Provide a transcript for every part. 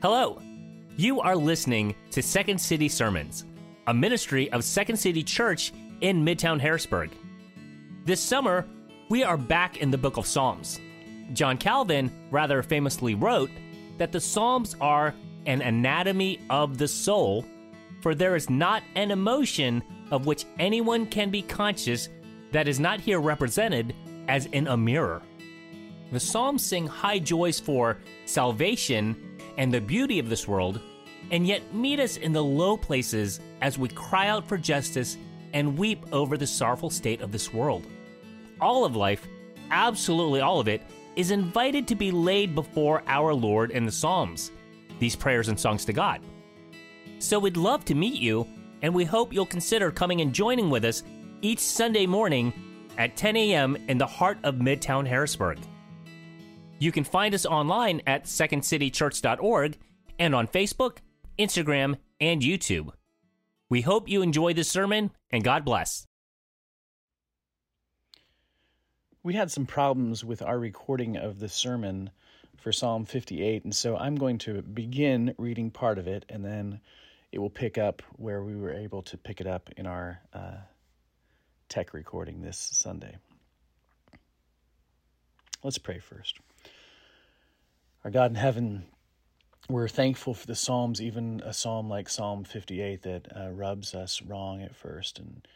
Hello. You are listening to Second City Sermons, a ministry of Second City Church in Midtown Harrisburg. This summer, we are back in the book of Psalms. John Calvin rather famously wrote that the Psalms are an anatomy of the soul, for there is not an emotion of which anyone can be conscious that is not here represented as in a mirror. The Psalms sing high joys for salvation and the beauty of this world, and yet meet us in the low places as we cry out for justice and weep over the sorrowful state of this world. All of life, absolutely all of it, is invited to be laid before our Lord in the Psalms, these prayers and songs to God. So we'd love to meet you, and we hope you'll consider coming and joining with us each Sunday morning at 10 a.m. in the heart of Midtown Harrisburg. You can find us online at secondcitychurch.org and on Facebook, Instagram, and YouTube. We hope you enjoy this sermon and God bless. We had some problems with our recording of the sermon for Psalm 58, and so I'm going to begin reading part of it, and then it will pick up where we were able to pick it up in our uh, tech recording this Sunday. Let's pray first. Our God in heaven, we're thankful for the Psalms, even a psalm like Psalm 58 that uh, rubs us wrong at first, and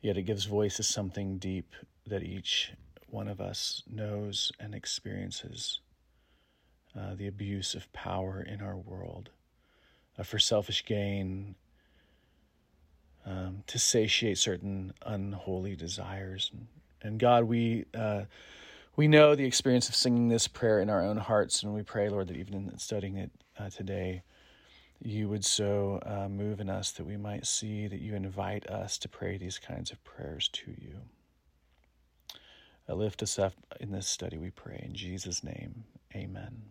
yet it gives voice to something deep that each one of us knows and experiences uh, the abuse of power in our world uh, for selfish gain, um, to satiate certain unholy desires. And, and God, we uh, we know the experience of singing this prayer in our own hearts, and we pray, Lord, that even in studying it uh, today, you would so uh, move in us that we might see that you invite us to pray these kinds of prayers to you. Uh, lift us up in this study, we pray. In Jesus' name, amen.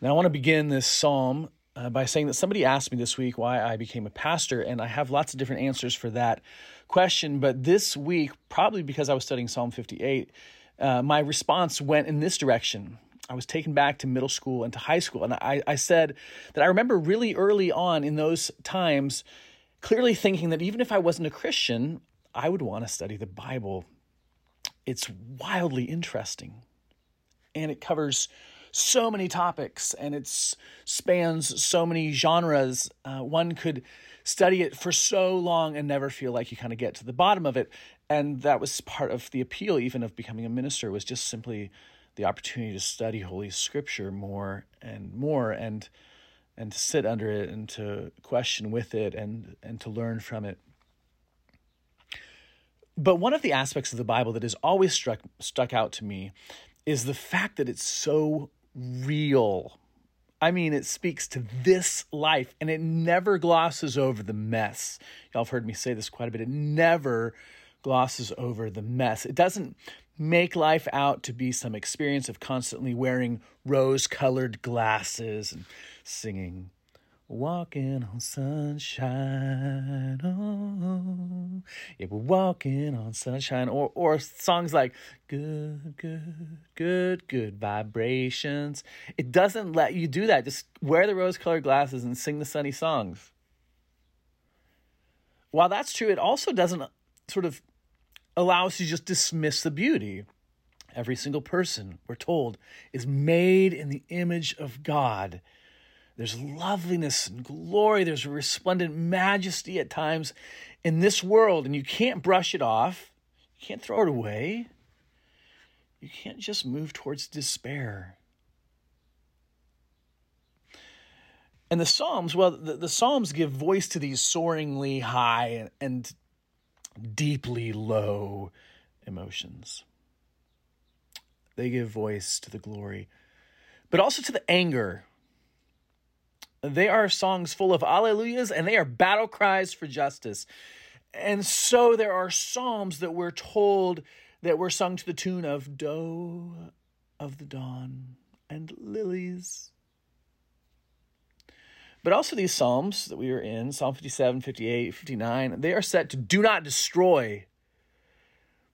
Now, I want to begin this psalm uh, by saying that somebody asked me this week why I became a pastor, and I have lots of different answers for that question. But this week, probably because I was studying Psalm 58, uh, my response went in this direction. I was taken back to middle school and to high school, and I, I said that I remember really early on in those times clearly thinking that even if I wasn't a Christian, I would want to study the Bible. It's wildly interesting, and it covers so many topics and it spans so many genres. Uh, one could study it for so long and never feel like you kind of get to the bottom of it. And that was part of the appeal, even of becoming a minister, was just simply the opportunity to study Holy Scripture more and more, and and to sit under it and to question with it and and to learn from it. But one of the aspects of the Bible that has always struck stuck out to me is the fact that it's so real. I mean, it speaks to this life and it never glosses over the mess. Y'all have heard me say this quite a bit. It never glosses over the mess. It doesn't make life out to be some experience of constantly wearing rose colored glasses and singing Walking on sunshine. Oh, yeah, we're walking on sunshine. Or, or songs like good, good, good, good vibrations. It doesn't let you do that. Just wear the rose colored glasses and sing the sunny songs. While that's true, it also doesn't uh, sort of allow us to just dismiss the beauty. Every single person, we're told, is made in the image of God there's loveliness and glory. There's resplendent majesty at times in this world, and you can't brush it off. You can't throw it away. You can't just move towards despair. And the Psalms, well, the, the Psalms give voice to these soaringly high and, and deeply low emotions. They give voice to the glory, but also to the anger they are songs full of alleluias and they are battle cries for justice. And so there are psalms that we're told that were sung to the tune of Doe of the Dawn and Lilies. But also these psalms that we are in, Psalm 57, 58, 59, they are set to do not destroy.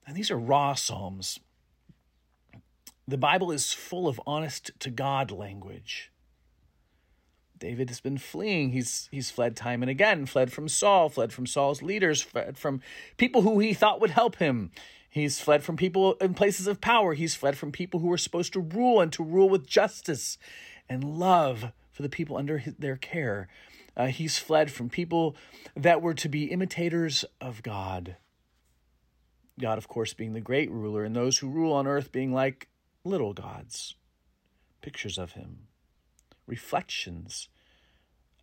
And these are raw psalms. The Bible is full of honest to God language. David has been fleeing. He's he's fled time and again, fled from Saul, fled from Saul's leaders, fled from people who he thought would help him. He's fled from people in places of power. He's fled from people who were supposed to rule and to rule with justice and love for the people under his, their care. Uh, he's fled from people that were to be imitators of God. God, of course, being the great ruler, and those who rule on earth being like little gods, pictures of him reflections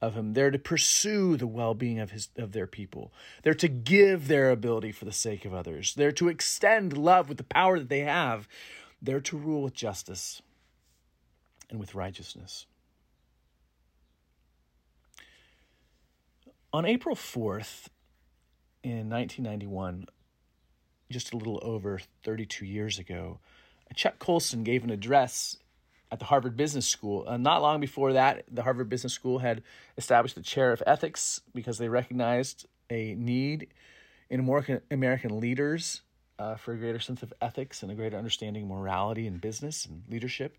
of him. They're to pursue the well-being of his of their people. They're to give their ability for the sake of others. They're to extend love with the power that they have. They're to rule with justice and with righteousness. On April 4th in 1991, just a little over 32 years ago, Chuck Colson gave an address at the Harvard Business School. Uh, not long before that, the Harvard Business School had established the chair of ethics because they recognized a need in American, American leaders uh, for a greater sense of ethics and a greater understanding of morality in business and leadership.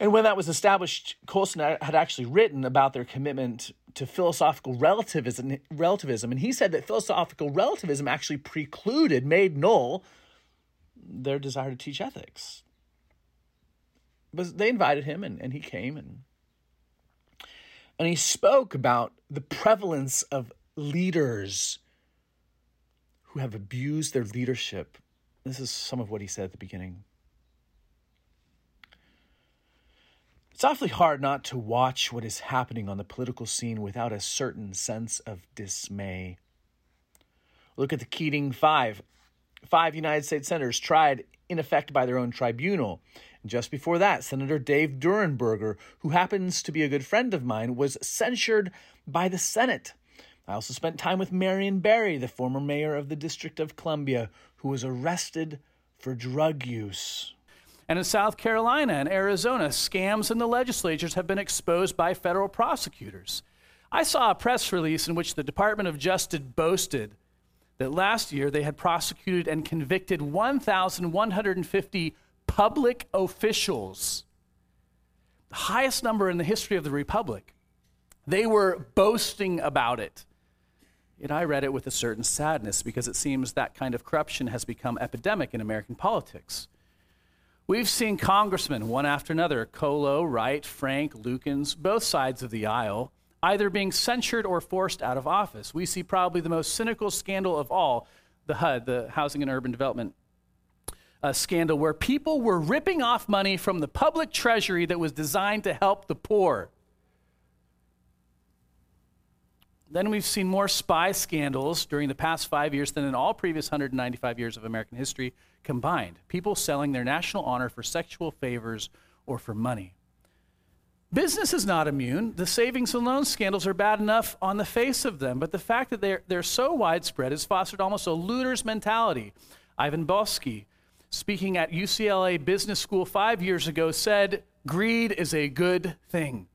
And when that was established, Colson had actually written about their commitment to philosophical relativism, relativism, and he said that philosophical relativism actually precluded, made null, their desire to teach ethics but they invited him and, and he came and and he spoke about the prevalence of leaders who have abused their leadership. This is some of what he said at the beginning. It's awfully hard not to watch what is happening on the political scene without a certain sense of dismay. Look at the Keating Five. Five United States senators tried in effect by their own tribunal just before that, Senator Dave Durenberger, who happens to be a good friend of mine, was censured by the Senate. I also spent time with Marion Barry, the former mayor of the District of Columbia, who was arrested for drug use. And in South Carolina and Arizona, scams in the legislatures have been exposed by federal prosecutors. I saw a press release in which the Department of Justice boasted that last year they had prosecuted and convicted 1,150 public officials, the highest number in the history of the Republic. They were boasting about it. Yet I read it with a certain sadness because it seems that kind of corruption has become epidemic in American politics. We've seen congressmen, one after another, Coelho, Wright, Frank, Lukens, both sides of the aisle, either being censured or forced out of office. We see probably the most cynical scandal of all, the HUD, the Housing and Urban Development uh, scandal where people were ripping off money from the public treasury that was designed to help the poor. Then we've seen more spy scandals during the past five years than in all previous 195 years of American history combined. People selling their national honor for sexual favors or for money. Business is not immune. The savings and loan scandals are bad enough on the face of them, but the fact that they're, they're so widespread has fostered almost a looter's mentality. Ivan Boesky, speaking at UCLA Business School five years ago, said, Greed is a good thing.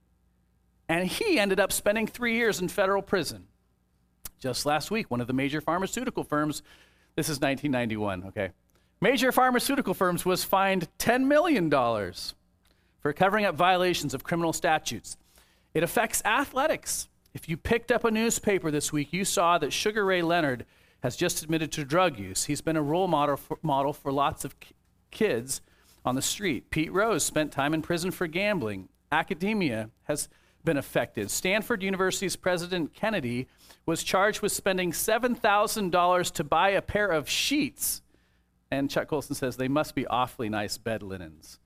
And he ended up spending three years in federal prison. Just last week, one of the major pharmaceutical firms, this is 1991, okay, major pharmaceutical firms was fined $10 million for covering up violations of criminal statutes. It affects athletics. If you picked up a newspaper this week, you saw that Sugar Ray Leonard has just admitted to drug use. He's been a role model for, model for lots of kids on the street. Pete Rose spent time in prison for gambling. Academia has been affected. Stanford University's President Kennedy was charged with spending $7,000 to buy a pair of sheets. And Chuck Colson says they must be awfully nice bed linens.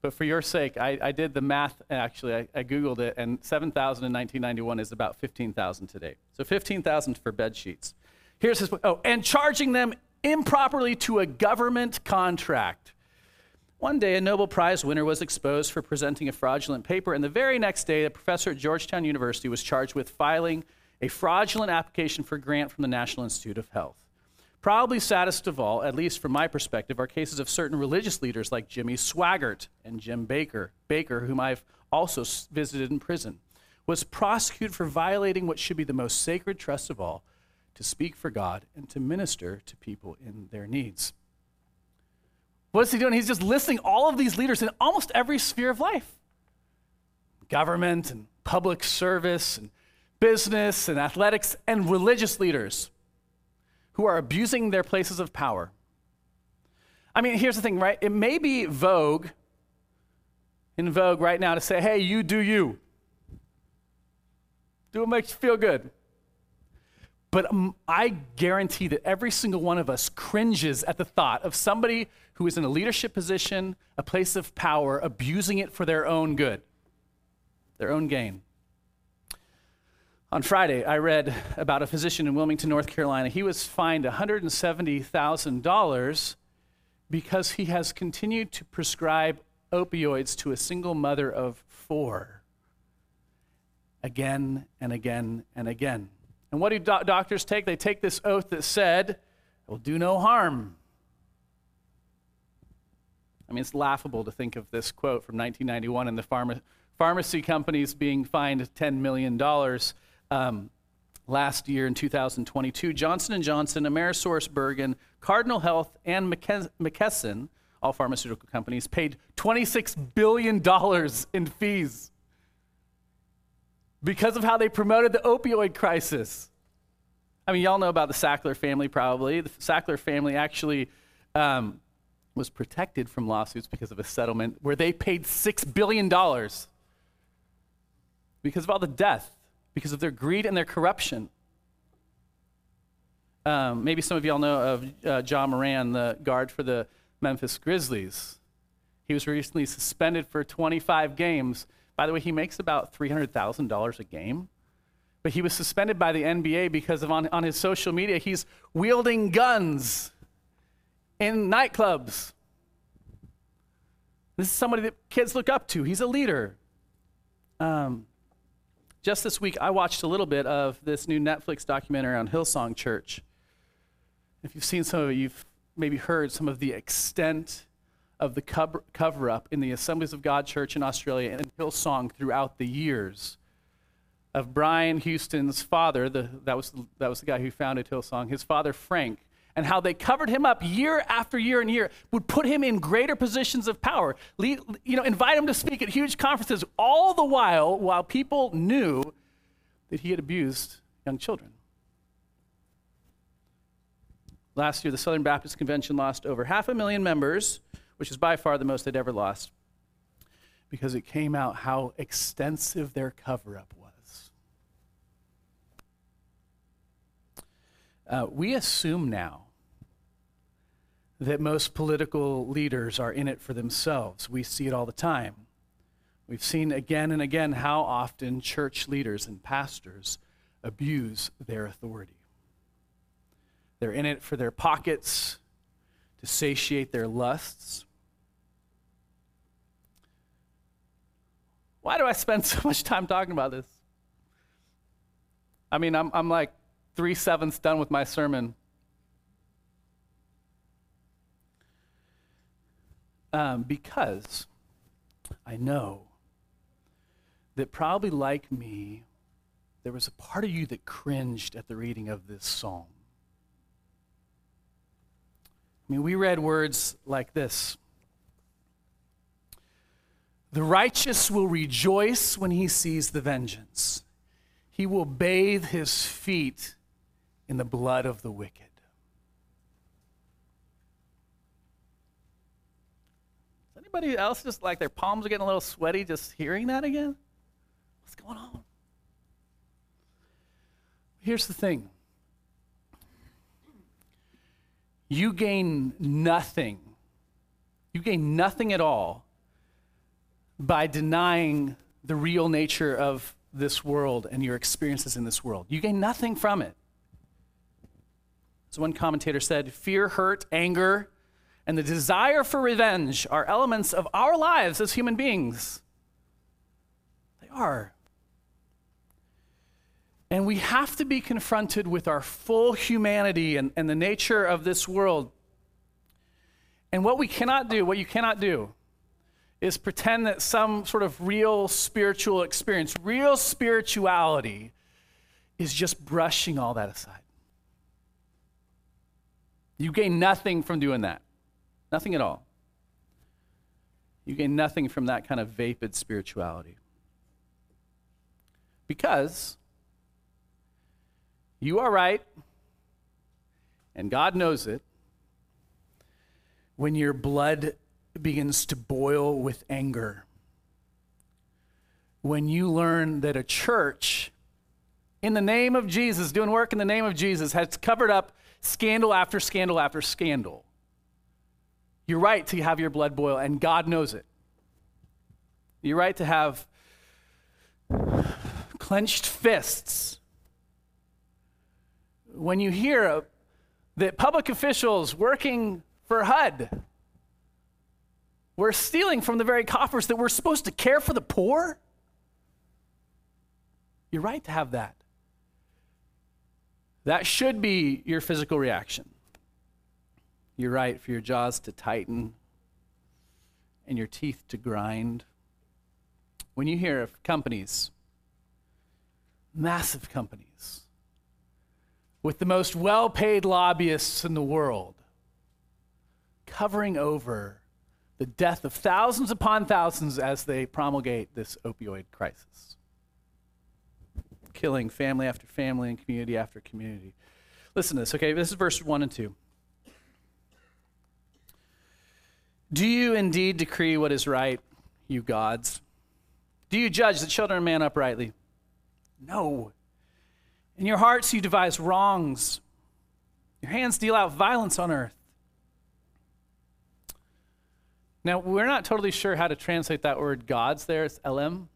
But for your sake, I, I did the math, actually, I, I Googled it, and 7,000 in 1991 is about 15,000 today. So 15,000 for bed sheets. Here's his, oh, and charging them improperly to a government contract. One day, a Nobel Prize winner was exposed for presenting a fraudulent paper, and the very next day, a professor at Georgetown University was charged with filing a fraudulent application for a grant from the National Institute of Health. Probably saddest of all, at least from my perspective, are cases of certain religious leaders like Jimmy Swaggart and Jim Bakker, Bakker, whom I've also visited in prison, was prosecuted for violating what should be the most sacred trust of all, to speak for God and to minister to people in their needs. What's he doing? He's just listing all of these leaders in almost every sphere of life government and public service and business and athletics and religious leaders who are abusing their places of power. I mean, here's the thing, right? It may be vogue, in vogue right now to say, hey, you do you. Do what makes you feel good. But um, I guarantee that every single one of us cringes at the thought of somebody who is in a leadership position, a place of power, abusing it for their own good, their own gain. On Friday, I read about a physician in Wilmington, North Carolina. He was fined $170,000 because he has continued to prescribe opioids to a single mother of four again and again and again. And what do do- doctors take? They take this oath that said, it will do no harm. I mean, it's laughable to think of this quote from 1991 and the pharma- pharmacy companies being fined $10 million um, last year in 2022. Johnson & Johnson, AmerisourceBergen, Cardinal Health, and McKesson, all pharmaceutical companies, paid $26 billion in fees because of how they promoted the opioid crisis. I mean, y'all know about the Sackler family probably. The Sackler family actually um, was protected from lawsuits because of a settlement where they paid $6 billion because of all the death, because of their greed and their corruption. Um, maybe some of y'all know of uh, Ja Morant, the guard for the Memphis Grizzlies. He was recently suspended for 25 games by the way, he makes about $300,000 a game. But he was suspended by the NBA because of on, on his social media, he's wielding guns in nightclubs. This is somebody that kids look up to. He's a leader. Um, just this week, I watched a little bit of this new Netflix documentary on Hillsong Church. If you've seen some of it, you've maybe heard some of the extent of the cover, up in the Assemblies of God Church in Australia and Hillsong throughout the years of Brian Houston's father, the, that, was, that was the guy who founded Hillsong, his father Frank, and how they covered him up year after year and year, would put him in greater positions of power, lead, you know, invite him to speak at huge conferences, all the while, while people knew that he had abused young children. Last year, the Southern Baptist Convention lost over half a million members which is by far the most they'd ever lost, because it came out how extensive their cover up was. Uh, we assume now that most political leaders are in it for themselves. We see it all the time. We've seen again and again how often church leaders and pastors abuse their authority. They're in it for their pockets, to satiate their lusts, Why do I spend so much time talking about this? I mean, I'm, I'm like three sevenths done with my sermon. Um, because I know that probably like me, there was a part of you that cringed at the reading of this psalm. I mean, we read words like this the righteous will rejoice when he sees the vengeance. He will bathe his feet in the blood of the wicked. Is anybody else just like their palms are getting a little sweaty just hearing that again? What's going on? Here's the thing you gain nothing, you gain nothing at all by denying the real nature of this world and your experiences in this world. You gain nothing from it. As one commentator said, fear, hurt, anger, and the desire for revenge are elements of our lives as human beings. They are. And we have to be confronted with our full humanity and, and the nature of this world. And what we cannot do, what you cannot do, is pretend that some sort of real spiritual experience, real spirituality, is just brushing all that aside. You gain nothing from doing that, nothing at all. You gain nothing from that kind of vapid spirituality. Because you are right, and God knows it, when your blood begins to boil with anger. When you learn that a church, in the name of Jesus, doing work in the name of Jesus, has covered up scandal after scandal after scandal. You're right to have your blood boil, and God knows it. You're right to have clenched fists. When you hear that public officials working for HUD were stealing from the very coffers that we're supposed to care for the poor, you're right to have that. That should be your physical reaction. You're right for your jaws to tighten and your teeth to grind. When you hear of companies, massive companies, with the most well paid lobbyists in the world, covering over the death of thousands upon thousands as they promulgate this opioid crisis, killing family after family and community after community. Listen to this, okay? This is verse 1 and 2. Do you indeed decree what is right, you gods? Do you judge the children of man uprightly? No. In your hearts you devise wrongs. Your hands deal out violence on earth. Now, we're not totally sure how to translate that word gods there. It's LM.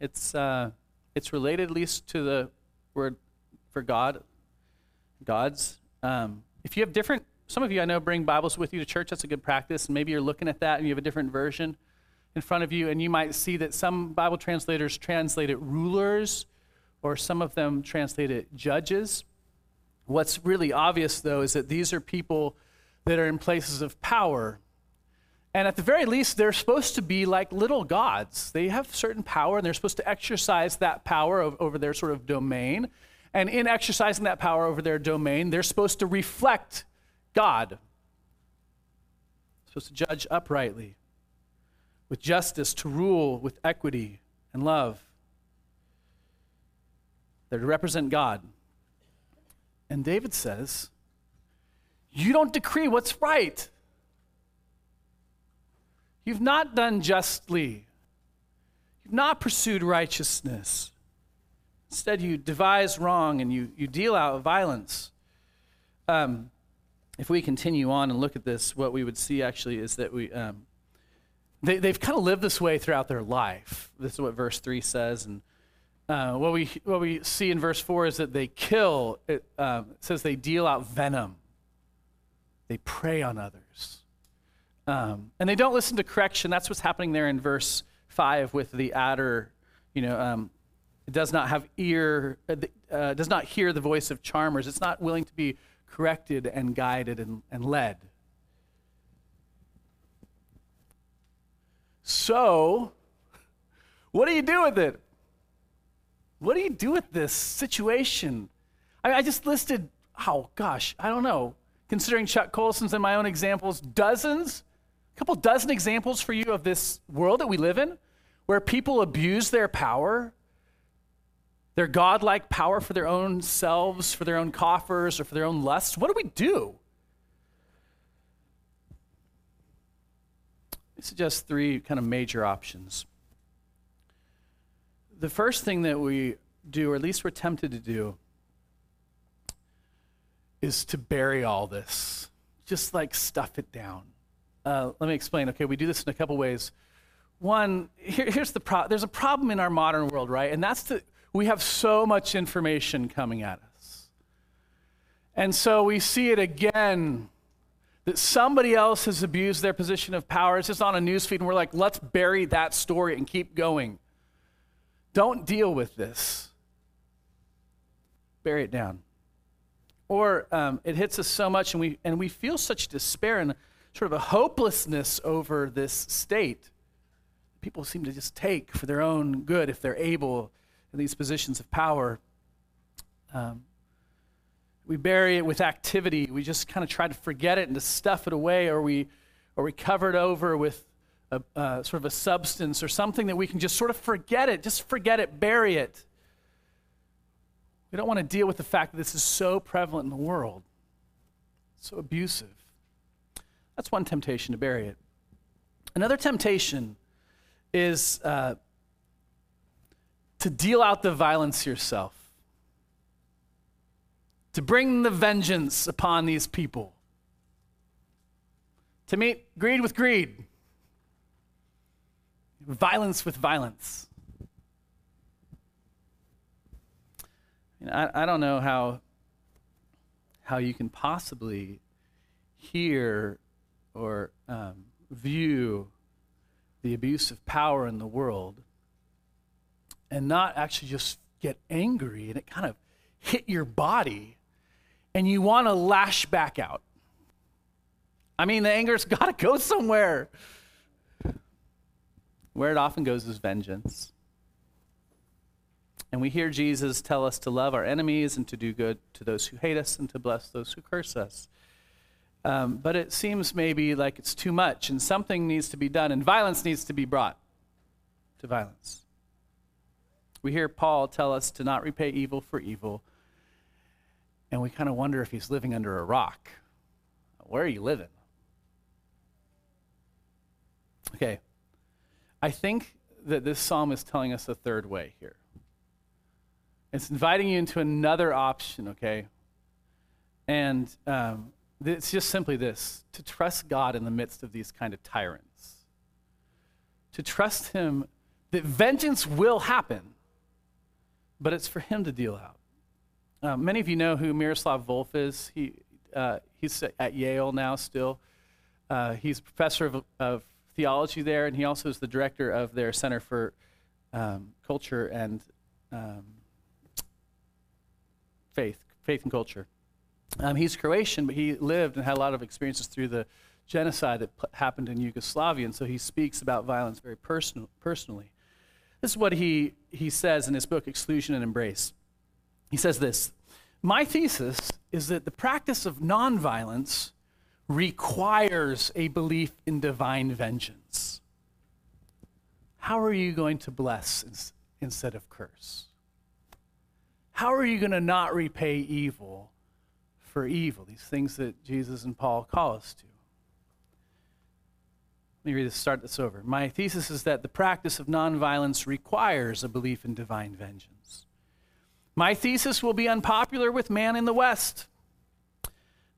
It's, uh, it's related at least to the word for God, gods. Um, if you have different some of you I know bring Bibles with you to church. That's a good practice. And maybe you're looking at that and you have a different version in front of you, and you might see that some Bible translators translate it rulers, or some of them translate it judges. What's really obvious, though, is that these are people that are in places of power. And at the very least, they're supposed to be like little gods. They have certain power, and they're supposed to exercise that power over their sort of domain. And in exercising that power over their domain, they're supposed to reflect God. Supposed to judge uprightly, with justice, to rule with equity and love. They're to represent God. And David says, You don't decree what's right. You've not done justly. You've not pursued righteousness. Instead, you devise wrong and you, you deal out violence. Um, if we continue on and look at this, what we would see actually is that we, um, they, they've kind of lived this way throughout their life. This is what verse 3 says. And uh, what, we, what we see in verse 4 is that they kill, it, um, it says they deal out venom, they prey on others. Um, and they don't listen to correction. That's what's happening there in verse 5 with the adder. You know, um, it does not have ear, uh, uh, does not hear the voice of charmers. It's not willing to be corrected and guided and, and led. So, what do you do with it? What do you do with this situation? I, I just listed, oh gosh, I don't know. Considering Chuck Colson's and my own examples, dozens, a couple dozen examples for you of this world that we live in where people abuse their power their godlike power for their own selves, for their own coffers, or for their own lusts, what do we do? I suggest three kind of major options. The first thing that we do, or at least we're tempted to do, is to bury all this, just like stuff it down. Uh, let me explain. Okay, we do this in a couple ways. One, here, here's the problem. There's a problem in our modern world, right? And that's to we have so much information coming at us. And so we see it again that somebody else has abused their position of power. It's just on a newsfeed, and we're like, let's bury that story and keep going. Don't deal with this. Bury it down. Or um, it hits us so much, and we, and we feel such despair and sort of a hopelessness over this state. People seem to just take for their own good if they're able in these positions of power. Um, we bury it with activity. We just kind of try to forget it and to stuff it away, or we, or we cover it over with a, uh, sort of a substance or something that we can just sort of forget it, just forget it, bury it. We don't want to deal with the fact that this is so prevalent in the world, so abusive. That's one temptation to bury it. Another temptation is uh, to deal out the violence yourself, to bring the vengeance upon these people, to meet greed with greed, violence with violence. I, I don't know how, how you can possibly hear or um, view the abuse of power in the world and not actually just get angry and it kind of hit your body and you want to lash back out. I mean, the anger's got to go somewhere. Where it often goes is vengeance. And we hear Jesus tell us to love our enemies and to do good to those who hate us and to bless those who curse us. Um, but it seems maybe like it's too much and something needs to be done and violence needs to be brought to violence. We hear Paul tell us to not repay evil for evil, and we kind of wonder if he's living under a rock. Where are you living? Okay, I think that this psalm is telling us a third way here. It's inviting you into another option, okay? And um, it's just simply this to trust God in the midst of these kind of tyrants, to trust Him that vengeance will happen, but it's for Him to deal out. Uh, many of you know who Miroslav Volf is. He, uh, he's at Yale now still. Uh, he's professor of, of theology there, and he also is the director of their Center for um, Culture and um, Faith, Faith and Culture. Um, he's Croatian, but he lived and had a lot of experiences through the genocide that p- happened in Yugoslavia, and so he speaks about violence very personal, personally. This is what he, he says in his book, Exclusion and Embrace. He says this My thesis is that the practice of nonviolence requires a belief in divine vengeance. How are you going to bless ins- instead of curse? How are you going to not repay evil for evil? These things that Jesus and Paul call us to. Let me read start this over. My thesis is that the practice of nonviolence requires a belief in divine vengeance. My thesis will be unpopular with man in the West.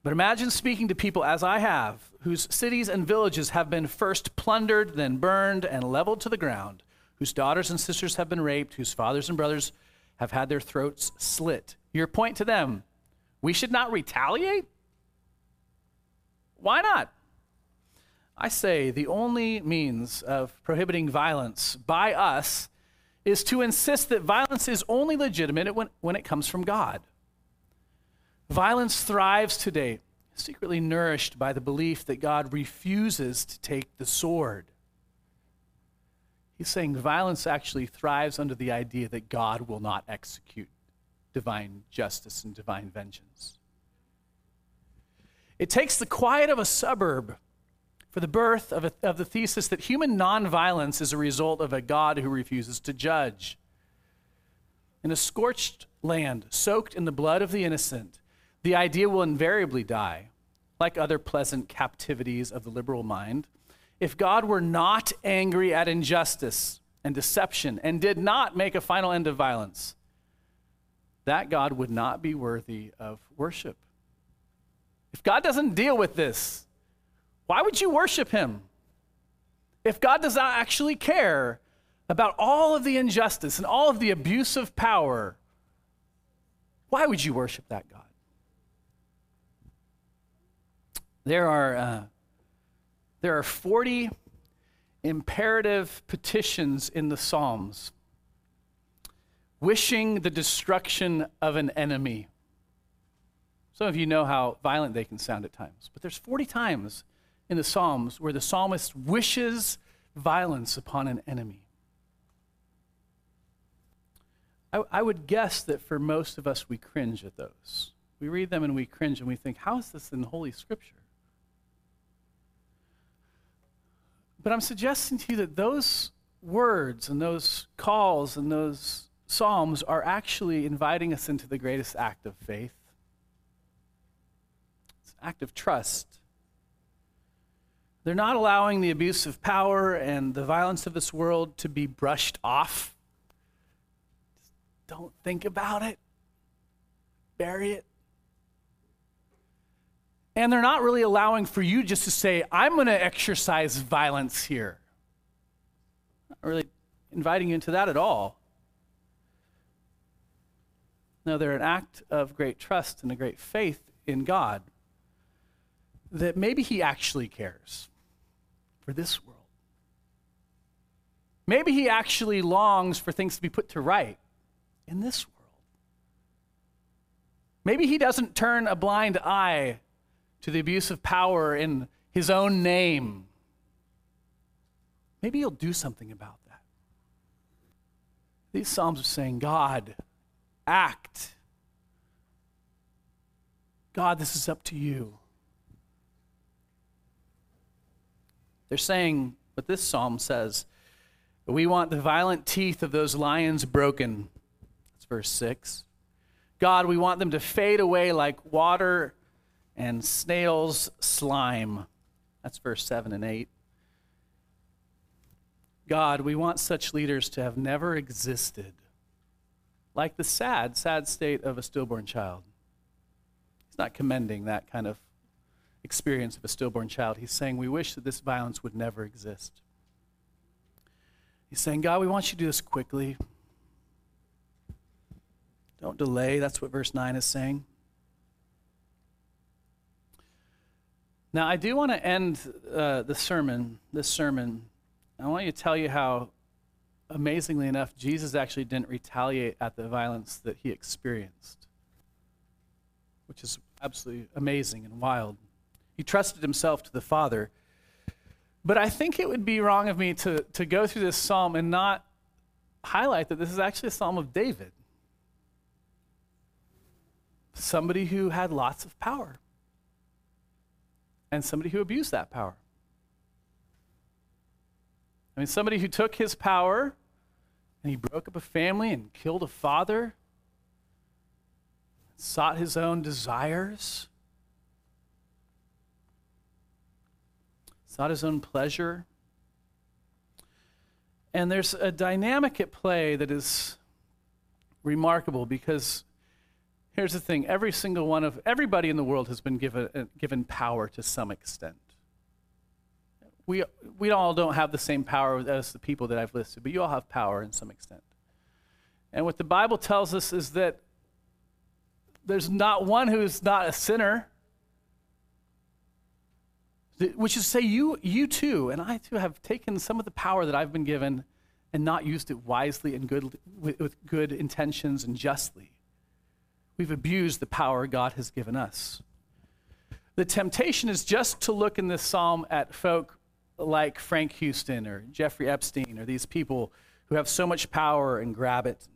But imagine speaking to people as I have, whose cities and villages have been first plundered, then burned, and leveled to the ground, whose daughters and sisters have been raped, whose fathers and brothers have had their throats slit. Your point to them we should not retaliate? Why not? I say the only means of prohibiting violence by us is to insist that violence is only legitimate when, when it comes from God. Violence thrives today, secretly nourished by the belief that God refuses to take the sword. He's saying violence actually thrives under the idea that God will not execute divine justice and divine vengeance. It takes the quiet of a suburb for the birth of, a, of the thesis that human nonviolence is a result of a God who refuses to judge. In a scorched land, soaked in the blood of the innocent, the idea will invariably die, like other pleasant captivities of the liberal mind. If God were not angry at injustice and deception and did not make a final end of violence, that God would not be worthy of worship. If God doesn't deal with this, why would you worship him? If God does not actually care about all of the injustice and all of the abuse of power, why would you worship that God? There are, uh, there are 40 imperative petitions in the Psalms wishing the destruction of an enemy. Some of you know how violent they can sound at times, but there's 40 times in the Psalms where the psalmist wishes violence upon an enemy. I, I, would guess that for most of us, we cringe at those. We read them and we cringe and we think, how is this in Holy Scripture? But I'm suggesting to you that those words and those calls and those psalms are actually inviting us into the greatest act of faith. It's an act of trust. They're not allowing the abuse of power and the violence of this world to be brushed off. Just don't think about it, bury it. And they're not really allowing for you just to say, I'm going to exercise violence here. Not really inviting you into that at all. No, they're an act of great trust and a great faith in God that maybe He actually cares for this world. Maybe He actually longs for things to be put to right in this world. Maybe He doesn't turn a blind eye to the abuse of power in His own name. Maybe He'll do something about that. These Psalms are saying, God, act. God, this is up to you. They're saying what this psalm says we want the violent teeth of those lions broken. That's verse 6. God, we want them to fade away like water and snails' slime. That's verse 7 and 8. God, we want such leaders to have never existed like the sad, sad state of a stillborn child. He's not commending that kind of experience of a stillborn child. He's saying, We wish that this violence would never exist. He's saying, God, we want you to do this quickly. Don't delay. That's what verse 9 is saying. Now, I do want to end uh, the sermon, this sermon. I want you to tell you how amazingly enough, Jesus actually didn't retaliate at the violence that he experienced, which is absolutely amazing and wild. He trusted himself to the Father. But I think it would be wrong of me to, to go through this psalm and not highlight that this is actually a psalm of David. Somebody who had lots of power, and somebody who abused that power. I mean, somebody who took his power and he broke up a family and killed a father, sought his own desires, sought his own pleasure. And there's a dynamic at play that is remarkable because here's the thing every single one of everybody in the world has been given, uh, given power to some extent we, we all don't have the same power as the people that I've listed, but you all have power in some extent. And what the Bible tells us is that there's not one who's not a sinner, which is to say, you, you too, and I too, have taken some of the power that I've been given and not used it wisely and good, with, with good intentions and justly. We've abused the power God has given us. The temptation is just to look in this psalm at folk like Frank Houston or Jeffrey Epstein or these people who have so much power and grab it.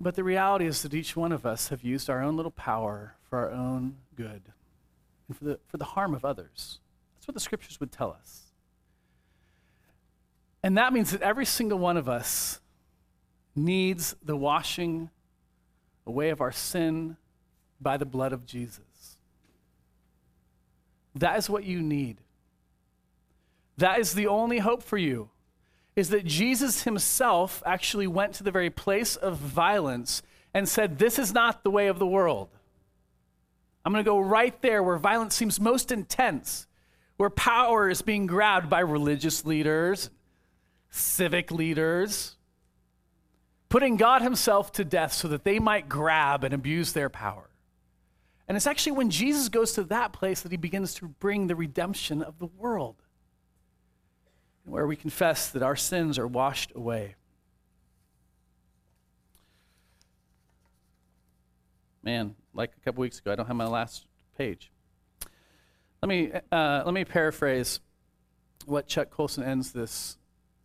But the reality is that each one of us have used our own little power for our own good and for the, for the harm of others. That's what the scriptures would tell us. And that means that every single one of us needs the washing away of our sin by the blood of Jesus. That is what you need. That is the only hope for you. Is that Jesus himself actually went to the very place of violence and said, This is not the way of the world. I'm going to go right there where violence seems most intense, where power is being grabbed by religious leaders, civic leaders, putting God Himself to death so that they might grab and abuse their power. And it's actually when Jesus goes to that place that he begins to bring the redemption of the world, where we confess that our sins are washed away. Man, like a couple weeks ago, I don't have my last page. Let me, uh, let me paraphrase what Chuck Colson ends this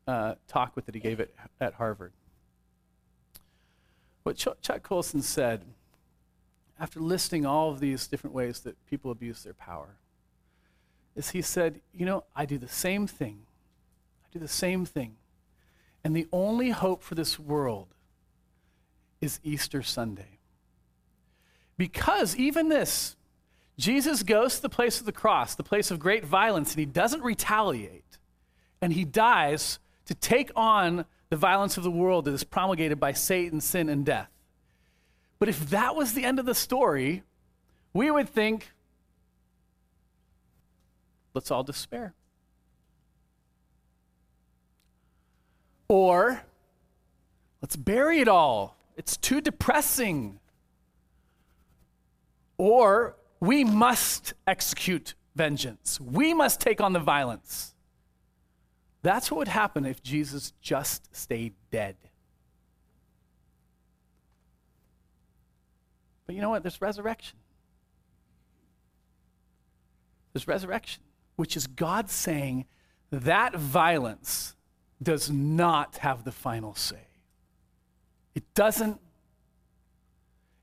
uh, talk with that he gave at, at Harvard. What Ch- Chuck Colson said after listing all of these different ways that people abuse their power. is he said, You know, I do the same thing. I do the same thing. And the only hope for this world is Easter Sunday. Because even this, Jesus goes to the place of the cross, the place of great violence, and he doesn't retaliate. And he dies to take on the violence of the world that is promulgated by Satan, sin, and death. But if that was the end of the story, we would think, let's all despair. Or let's bury it all. It's too depressing. Or we must execute vengeance. We must take on the violence. That's what would happen if Jesus just stayed dead. But you know what? There's resurrection. There's resurrection, which is God saying that violence does not have the final say. It doesn't.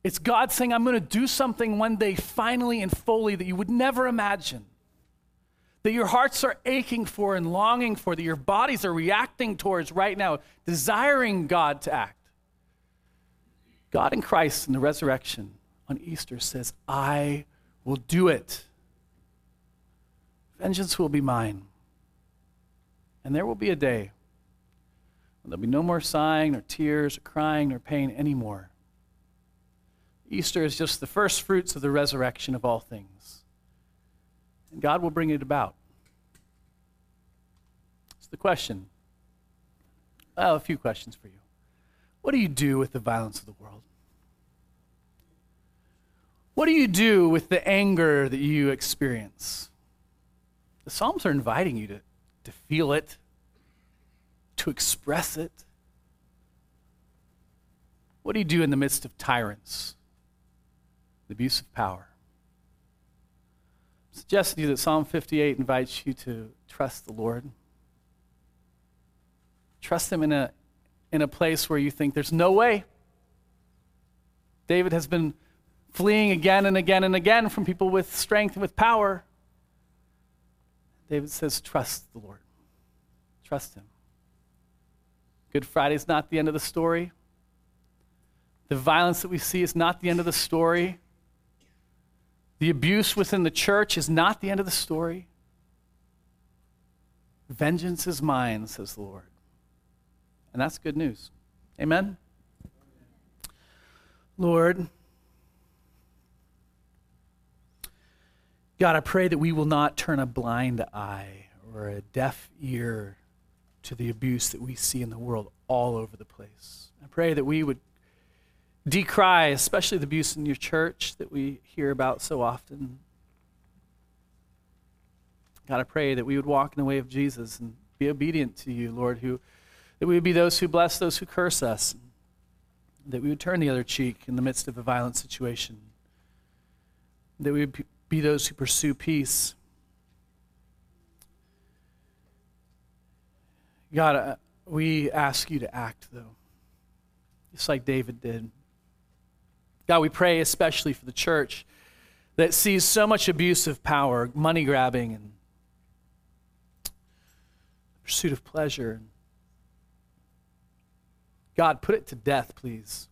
It's God saying, I'm going to do something one day finally and fully that you would never imagine. That your hearts are aching for and longing for, that your bodies are reacting towards right now, desiring God to act. God in Christ in the resurrection on Easter says, I will do it. Vengeance will be mine. And there will be a day when there'll be no more sighing, nor tears, or crying, nor pain anymore. Easter is just the first fruits of the resurrection of all things. And God will bring it about. It's the question. I have a few questions for you. What do you do with the violence of the world? What do you do with the anger that you experience? The Psalms are inviting you to, to feel it, to express it. What do you do in the midst of tyrants, the abuse of power? I suggest to you that Psalm 58 invites you to trust the Lord. Trust Him in a, in a place where you think there's no way. David has been fleeing again and again and again from people with strength and with power. David says, Trust the Lord. Trust Him. Good Friday is not the end of the story. The violence that we see is not the end of the story. The abuse within the church is not the end of the story. Vengeance is mine, says the Lord. And that's good news. Amen? Lord, God, I pray that we will not turn a blind eye or a deaf ear to the abuse that we see in the world all over the place. I pray that we would decry, especially the abuse in your church that we hear about so often. God, I pray that we would walk in the way of Jesus and be obedient to you, Lord, who, that we would be those who bless those who curse us, that we would turn the other cheek in the midst of a violent situation, that we would be those who pursue peace. God, uh, we ask you to act, though, just like David did. God, we pray especially for the church that sees so much abuse of power, money grabbing, and pursuit of pleasure. God, put it to death, please.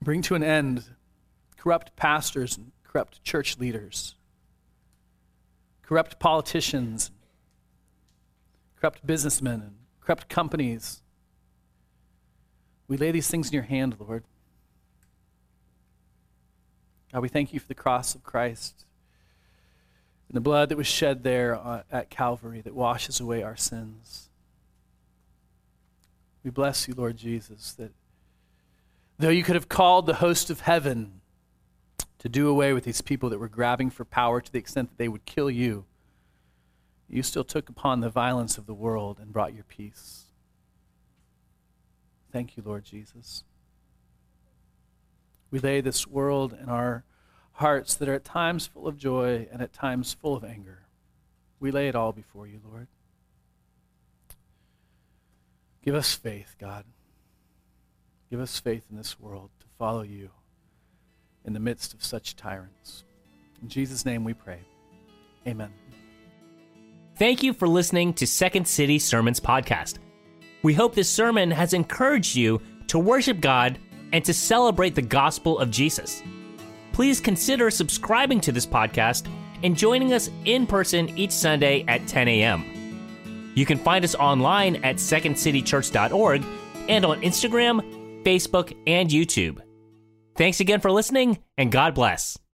Bring to an end corrupt pastors and corrupt church leaders, corrupt politicians, corrupt businessmen, and corrupt companies. We lay these things in your hand, Lord. God, we thank you for the cross of Christ and the blood that was shed there uh, at Calvary that washes away our sins. We bless you, Lord Jesus, that though you could have called the host of heaven to do away with these people that were grabbing for power to the extent that they would kill you, you still took upon the violence of the world and brought your peace. Thank you, Lord Jesus. We lay this world in our hearts that are at times full of joy and at times full of anger. We lay it all before you, Lord. Give us faith, God. Give us faith in this world to follow you in the midst of such tyrants. In Jesus' name we pray. Amen. Thank you for listening to Second City Sermons Podcast. We hope this sermon has encouraged you to worship God and to celebrate the gospel of Jesus. Please consider subscribing to this podcast and joining us in person each Sunday at 10 a.m. You can find us online at secondcitychurch.org and on Instagram, Facebook, and YouTube. Thanks again for listening, and God bless.